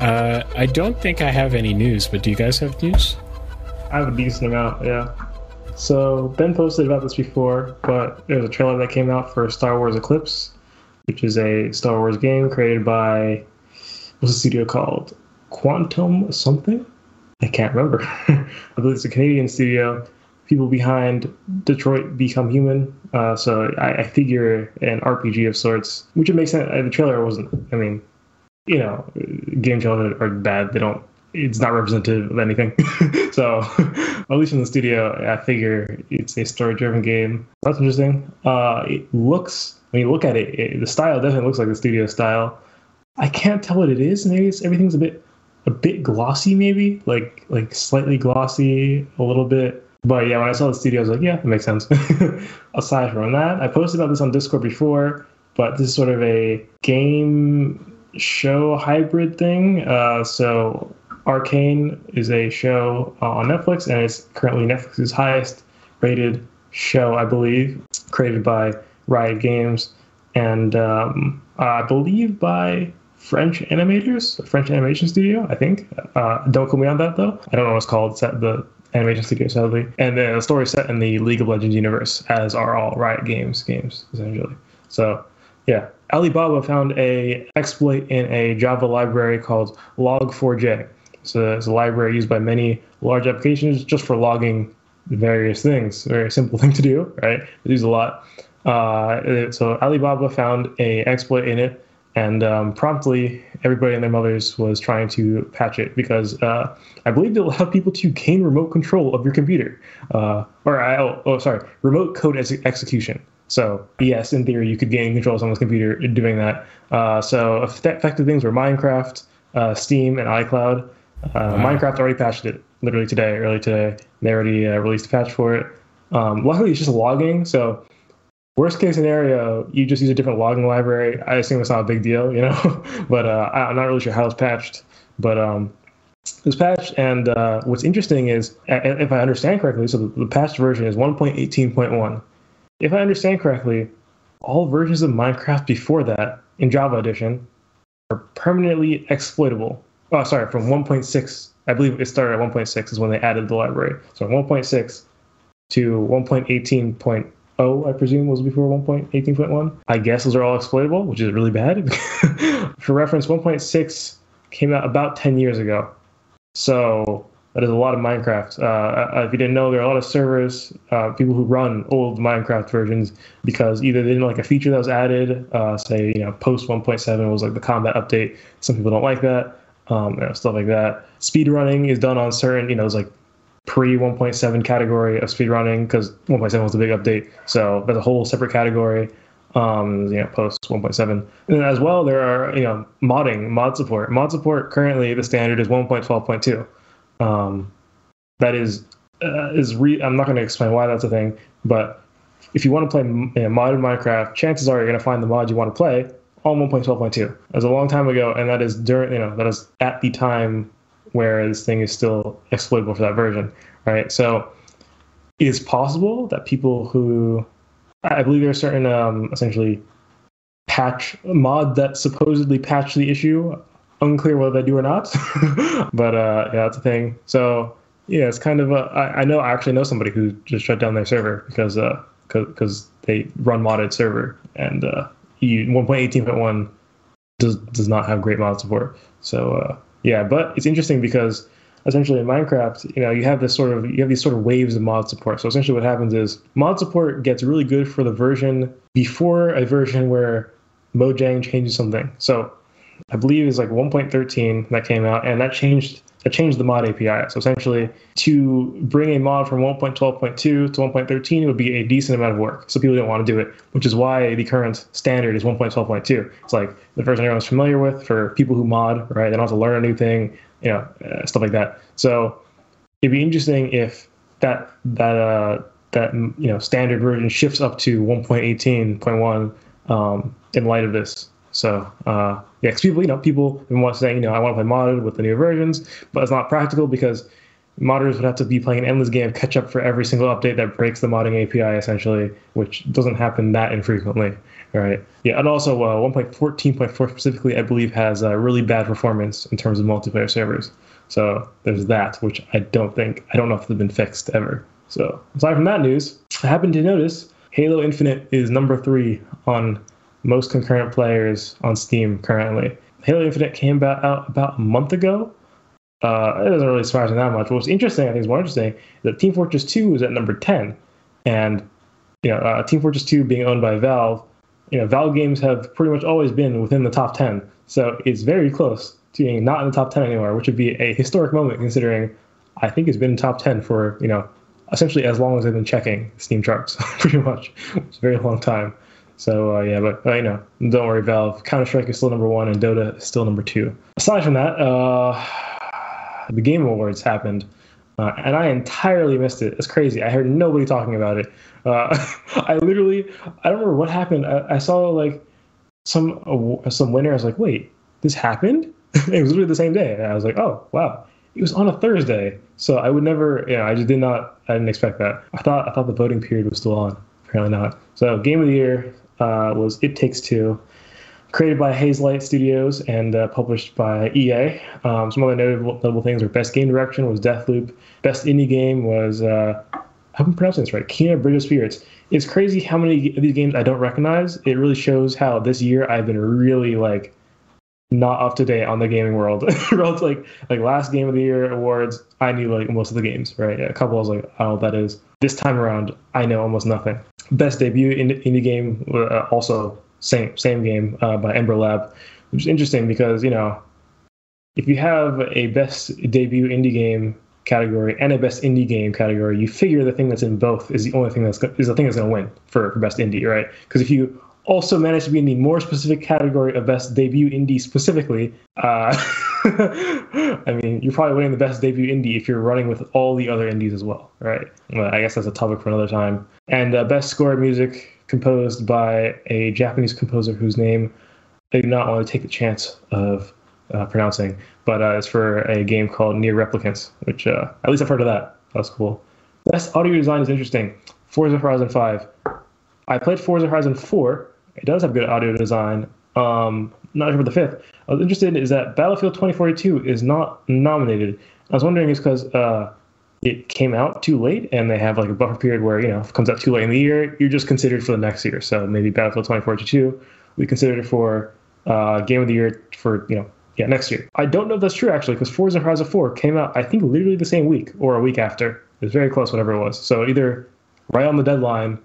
Uh, I don't think I have any news, but do you guys have news? I have a decent amount, yeah. So Ben posted about this before, but there's a trailer that came out for Star Wars Eclipse, which is a Star Wars game created by what's the studio called? Quantum something? I can't remember. I believe it's a Canadian studio. People behind Detroit Become Human. Uh, so I, I, figure an RPG of sorts, which would make sense. Uh, the trailer wasn't. I mean, you know, game trailers are bad. They don't. It's not representative of anything. so, at least in the studio, I figure it's a story-driven game. That's interesting. Uh, it looks when you look at it, it, the style definitely looks like the studio style. I can't tell what it is. Maybe it's, everything's a bit a bit glossy, maybe like like slightly glossy, a little bit. But yeah, when I saw the studio, I was like, yeah, it makes sense. Aside from that, I posted about this on Discord before, but this is sort of a game show hybrid thing. Uh, so Arcane is a show uh, on Netflix, and it's currently Netflix's highest rated show, I believe, created by Riot Games, and um, I believe by French animators, a French animation studio, I think. Uh, don't quote me on that though. I don't know what it's called. It's the animation studio, sadly. And the story set in the League of Legends universe, as are all Riot Games games, essentially. So, yeah. Alibaba found a exploit in a Java library called Log4j. So it's a library used by many large applications just for logging various things. Very simple thing to do, right? They use a lot. Uh, so Alibaba found a exploit in it, and um, promptly everybody and their mothers was trying to patch it because uh, I believe it allowed people to gain remote control of your computer, uh, or oh, oh, sorry, remote code ex- execution. So yes, in theory, you could gain control of someone's computer doing that. Uh, so effective things were Minecraft, uh, Steam, and iCloud. Uh, wow. Minecraft already patched it literally today, early today. They already uh, released a patch for it. Um, luckily, it's just logging. So worst case scenario, you just use a different logging library. I assume it's not a big deal, you know. but uh, I'm not really sure how it's patched. But um, it was patched, and uh, what's interesting is, if I understand correctly, so the, the patched version is 1.18.1 if I understand correctly, all versions of Minecraft before that in Java Edition are permanently exploitable. Oh, sorry, from 1.6. I believe it started at 1.6 is when they added the library. So 1.6 to 1.18.0, I presume, was before 1.18.1. I guess those are all exploitable, which is really bad. For reference, 1.6 came out about 10 years ago. So that is a lot of Minecraft. Uh, uh, if you didn't know, there are a lot of servers, uh, people who run old Minecraft versions because either they didn't like a feature that was added, uh, say you know post 1.7 was like the combat update. Some people don't like that, um, you know, stuff like that. Speedrunning is done on certain, you know, it's like pre 1.7 category of speedrunning because 1.7 was the big update, so that's a whole separate category. Um, you know, post 1.7, and as well there are you know modding, mod support. Mod support currently the standard is 1.12.2. Um, that is uh, is re- I'm not going to explain why that's a thing, but if you want to play you know, modern Minecraft, chances are you're going to find the mod you want to play on 1.12.2. That was a long time ago, and that is during you know that is at the time where this thing is still exploitable for that version, right? So it is possible that people who I believe there are certain um, essentially patch mod that supposedly patch the issue unclear whether they do or not. but uh, yeah, that's a thing. So yeah, it's kind of a. I, I know I actually know somebody who just shut down their server because uh because they run modded server and uh, 1.18.1 does does not have great mod support. So uh, yeah, but it's interesting because essentially in Minecraft, you know, you have this sort of you have these sort of waves of mod support. So essentially, what happens is mod support gets really good for the version before a version where Mojang changes something. So I believe is like 1.13 that came out, and that changed that changed the mod API. So essentially, to bring a mod from 1.12.2 to 1.13 would be a decent amount of work. So people didn't want to do it, which is why the current standard is 1.12.2. It's like the version everyone's familiar with for people who mod, right? They don't have to learn a new thing, you know, uh, stuff like that. So it'd be interesting if that that uh, that you know standard version shifts up to 1.18.1 um, in light of this. So uh, yeah, because people, you know, people want to say, you know, I want to play modded with the new versions, but it's not practical because modders would have to be playing an endless game of catch up for every single update that breaks the modding API, essentially, which doesn't happen that infrequently. Right. Yeah, and also uh, 1.14.4 specifically, I believe, has uh, really bad performance in terms of multiplayer servers. So there's that, which I don't think I don't know if they've been fixed ever. So aside from that news, I happen to notice Halo Infinite is number three on most concurrent players on Steam currently. Halo Infinite came about, out about a month ago. Uh, it doesn't really surprise me that much. What's interesting, I think, is more interesting that Team Fortress 2 is at number 10, and you know, uh, Team Fortress 2 being owned by Valve, you know, Valve games have pretty much always been within the top 10, so it's very close to being not in the top 10 anymore, which would be a historic moment considering I think it's been in top 10 for you know essentially as long as I've been checking Steam charts, pretty much. It's a very long time. So uh, yeah, but uh, you know, don't worry, Valve. Counter Strike is still number one, and Dota is still number two. Aside from that, uh, the Game Awards happened, uh, and I entirely missed it. It's crazy. I heard nobody talking about it. Uh, I literally, I don't remember what happened. I, I saw like some some winner. I was like, wait, this happened? it was literally the same day. And I was like, oh wow, it was on a Thursday. So I would never, you know, I just did not, I didn't expect that. I thought I thought the voting period was still on. Apparently not. So Game of the Year, uh, was It Takes Two, created by Hazelight Studios and uh, published by EA. Um, some other notable, notable things were Best Game Direction was Deathloop. Best Indie Game was, uh, I hope I'm pronouncing this right, Kena Bridge of Spirits. It's crazy how many of these games I don't recognize. It really shows how this year I've been really like not up to date on the gaming world. like like last game of the year awards, I knew like most of the games, right? A couple I was like, what that is. This time around, I know almost nothing best debut indie, indie game, uh, also same same game uh, by Ember Lab, which is interesting because you know if you have a best debut indie game category and a best indie game category, you figure the thing that's in both is the only thing that's is the thing that's going to win for, for best indie, right? Because if you also manage to be in the more specific category of best debut indie specifically, uh, I mean, you're probably winning the best debut indie if you're running with all the other indies as well, right? Well, I guess that's a topic for another time. And uh, best score music composed by a Japanese composer whose name I do not want to take the chance of uh, pronouncing, but uh, it's for a game called NieR Replicants, which uh, at least I've heard of that. That's cool. Best audio design is interesting. Forza Horizon 5. I played Forza Horizon 4. It does have good audio design. Um, not sure about the fifth. I was interested is that Battlefield 2042 is not nominated. I was wondering is because uh, it came out too late and they have like a buffer period where you know if it comes out too late in the year, you're just considered for the next year. So maybe Battlefield 2042, we considered it for uh, game of the year for you know yeah next year. I don't know if that's true actually because Forza Horizon 4 came out I think literally the same week or a week after. It was very close, whatever it was. So either right on the deadline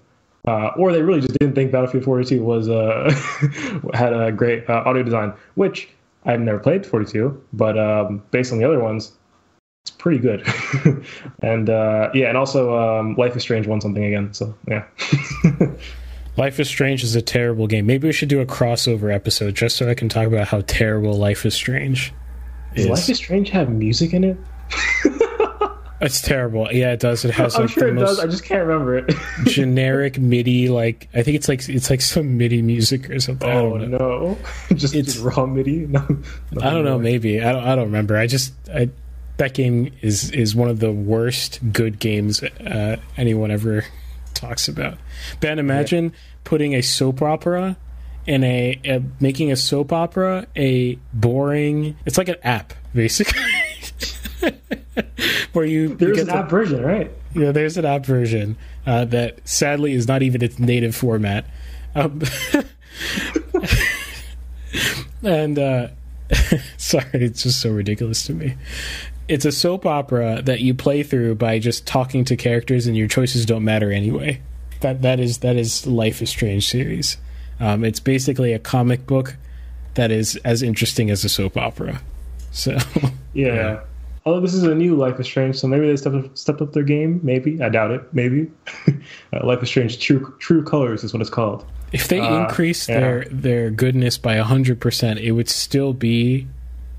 uh, or they really just didn't think Battlefield 42 was uh, had a great uh, audio design, which I've never played 42, but um, based on the other ones, it's pretty good. and uh, yeah, and also um, Life is Strange won something again, so yeah. Life is Strange is a terrible game. Maybe we should do a crossover episode just so I can talk about how terrible Life is Strange. Is. Life is Strange have music in it? It's terrible. Yeah, it does. It has. I'm sure it does. I just can't remember it. generic MIDI, like I think it's like it's like some MIDI music or something. Oh no, just it's raw MIDI. No, I don't know. Maybe I don't. I don't remember. I just I that game is is one of the worst good games uh, anyone ever talks about. Ben, imagine yeah. putting a soap opera in a, a making a soap opera a boring. It's like an app basically. where you there's you an app version, right? Yeah, there's an app version uh, that sadly is not even its native format. Um, and uh, sorry, it's just so ridiculous to me. It's a soap opera that you play through by just talking to characters, and your choices don't matter anyway. That that is that is Life is Strange series. Um, it's basically a comic book that is as interesting as a soap opera. So yeah. yeah although this is a new Life is Strange, so maybe they stepped up, stepped up their game. Maybe I doubt it. Maybe uh, Life is Strange True True Colors is what it's called. If they uh, increase yeah. their their goodness by hundred percent, it would still be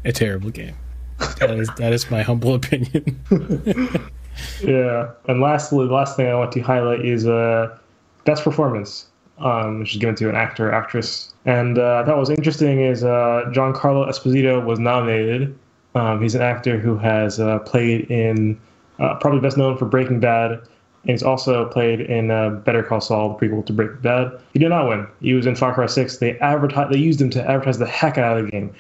a terrible game. that is that is my humble opinion. yeah, and lastly, the last thing I want to highlight is uh, best performance, um, which is given to an actor actress. And uh, that was interesting is uh, Giancarlo Esposito was nominated um, he's an actor who has uh, played in uh, probably best known for Breaking Bad, and he's also played in uh, Better Call Saul, the prequel to Breaking Bad. He did not win. He was in Far Cry 6. They advertised, they used him to advertise the heck out of the game.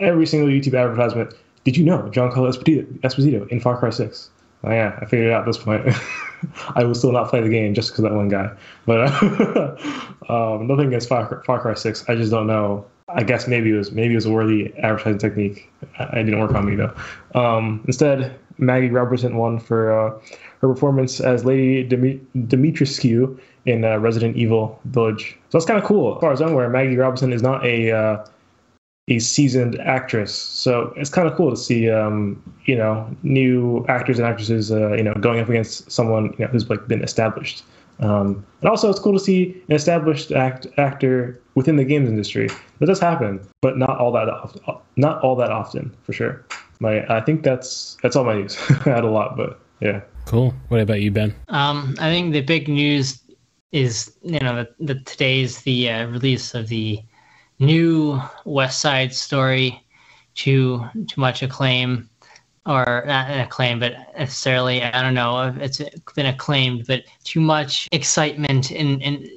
Every single YouTube advertisement. Did you know Giancarlo Esposito, Esposito in Far Cry 6? Oh yeah, I figured it out at this point. I will still not play the game just because that one guy. But um, nothing against Far, Far Cry 6. I just don't know I guess maybe it was maybe it was a worthy advertising technique. I didn't work on me though. Um, instead, Maggie Robertson won for uh, her performance as Lady Dimitrescu in uh, Resident Evil Village. So that's kind of cool. As far as I'm aware, Maggie Robertson is not a uh, a seasoned actress, so it's kind of cool to see um, you know new actors and actresses uh, you know going up against someone you know, who's like been established. Um, and also, it's cool to see an established act, actor within the games industry. That does happen, but not all that often, not all that often for sure. My, I think that's that's all my news. I had a lot, but yeah. Cool. What about you, Ben? Um, I think the big news is you know the, the today's the uh, release of the new West Side Story to to much acclaim or not an acclaim, but necessarily, I don't know if it's been acclaimed, but too much excitement in, in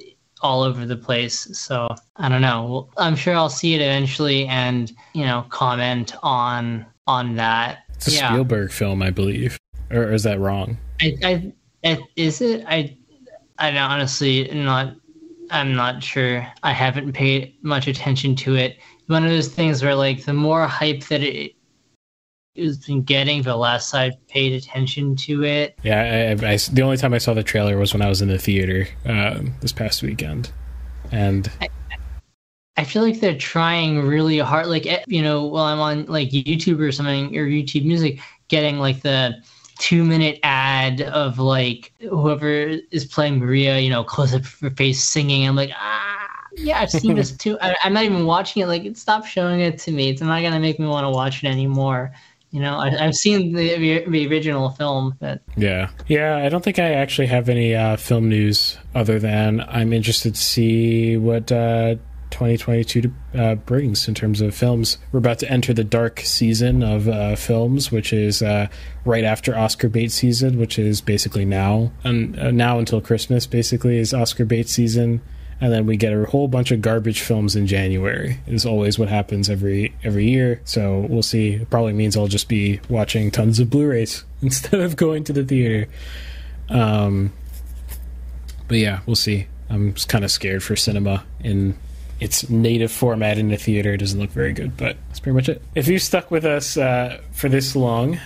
all over the place. So I don't know. I'm sure I'll see it eventually and, you know, comment on on that. It's a yeah. Spielberg film, I believe. Or, or is that wrong? I, I, I, is it? I, I honestly not. I'm not sure. I haven't paid much attention to it. One of those things where, like, the more hype that it has been getting the less I've paid attention to it. Yeah, I, I, the only time I saw the trailer was when I was in the theater um, this past weekend, and I, I, feel like they're trying really hard. Like eh, you know, while I'm on like YouTube or something or YouTube Music, getting like the two minute ad of like whoever is playing Maria, you know, close up her face singing. I'm like, ah. Yeah, I've seen this too. I, am not even watching it. Like, stop showing it to me. It's not gonna make me want to watch it anymore. You know, I, have seen the, the original film, but yeah, yeah. I don't think I actually have any uh, film news other than I'm interested to see what uh, 2022 uh, brings in terms of films. We're about to enter the dark season of uh, films, which is uh, right after Oscar bait season, which is basically now and uh, now until Christmas. Basically, is Oscar bait season and then we get a whole bunch of garbage films in January. Is always what happens every every year. So we'll see. It probably means I'll just be watching tons of Blu-rays instead of going to the theater. Um, but yeah, we'll see. I'm kind of scared for cinema in its native format in the theater. It doesn't look very good, but that's pretty much it. If you stuck with us uh, for this long,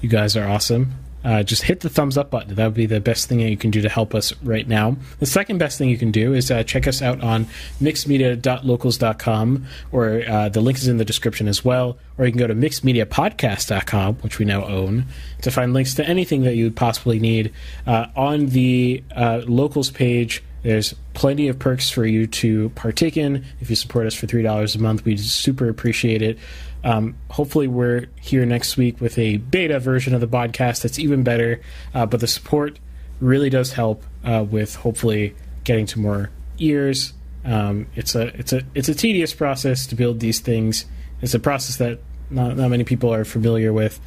you guys are awesome uh, just hit the thumbs up button. That would be the best thing that you can do to help us right now. The second best thing you can do is uh, check us out on mixedmedia.locals.com, or uh, the link is in the description as well. Or you can go to mixedmediapodcast.com, which we now own, to find links to anything that you would possibly need. Uh, on the uh, locals page, there's plenty of perks for you to partake in. If you support us for $3 a month, we'd super appreciate it. Um, hopefully, we're here next week with a beta version of the podcast that's even better. Uh, but the support really does help uh, with hopefully getting to more ears. Um, it's a it's a it's a tedious process to build these things. It's a process that not, not many people are familiar with.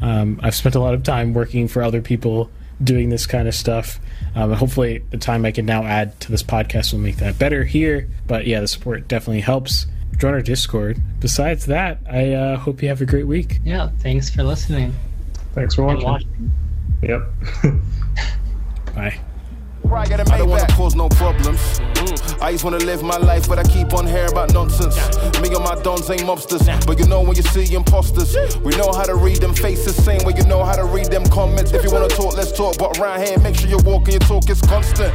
Um, I've spent a lot of time working for other people doing this kind of stuff. Um, hopefully, the time I can now add to this podcast will make that better here. But yeah, the support definitely helps join our Discord. Besides that, I uh, hope you have a great week. Yeah, thanks for listening. Thanks for watching. watching. Yep. Bye. I don't wanna cause no problems. Mm. I just wanna live my life, but I keep on hearing about nonsense. Me and my dons ain't mobsters, but you know when you see imposters, we know how to read them faces, same way you know how to read them comments. If you wanna talk, let's talk, but around here, make sure you walk walking your talk is constant.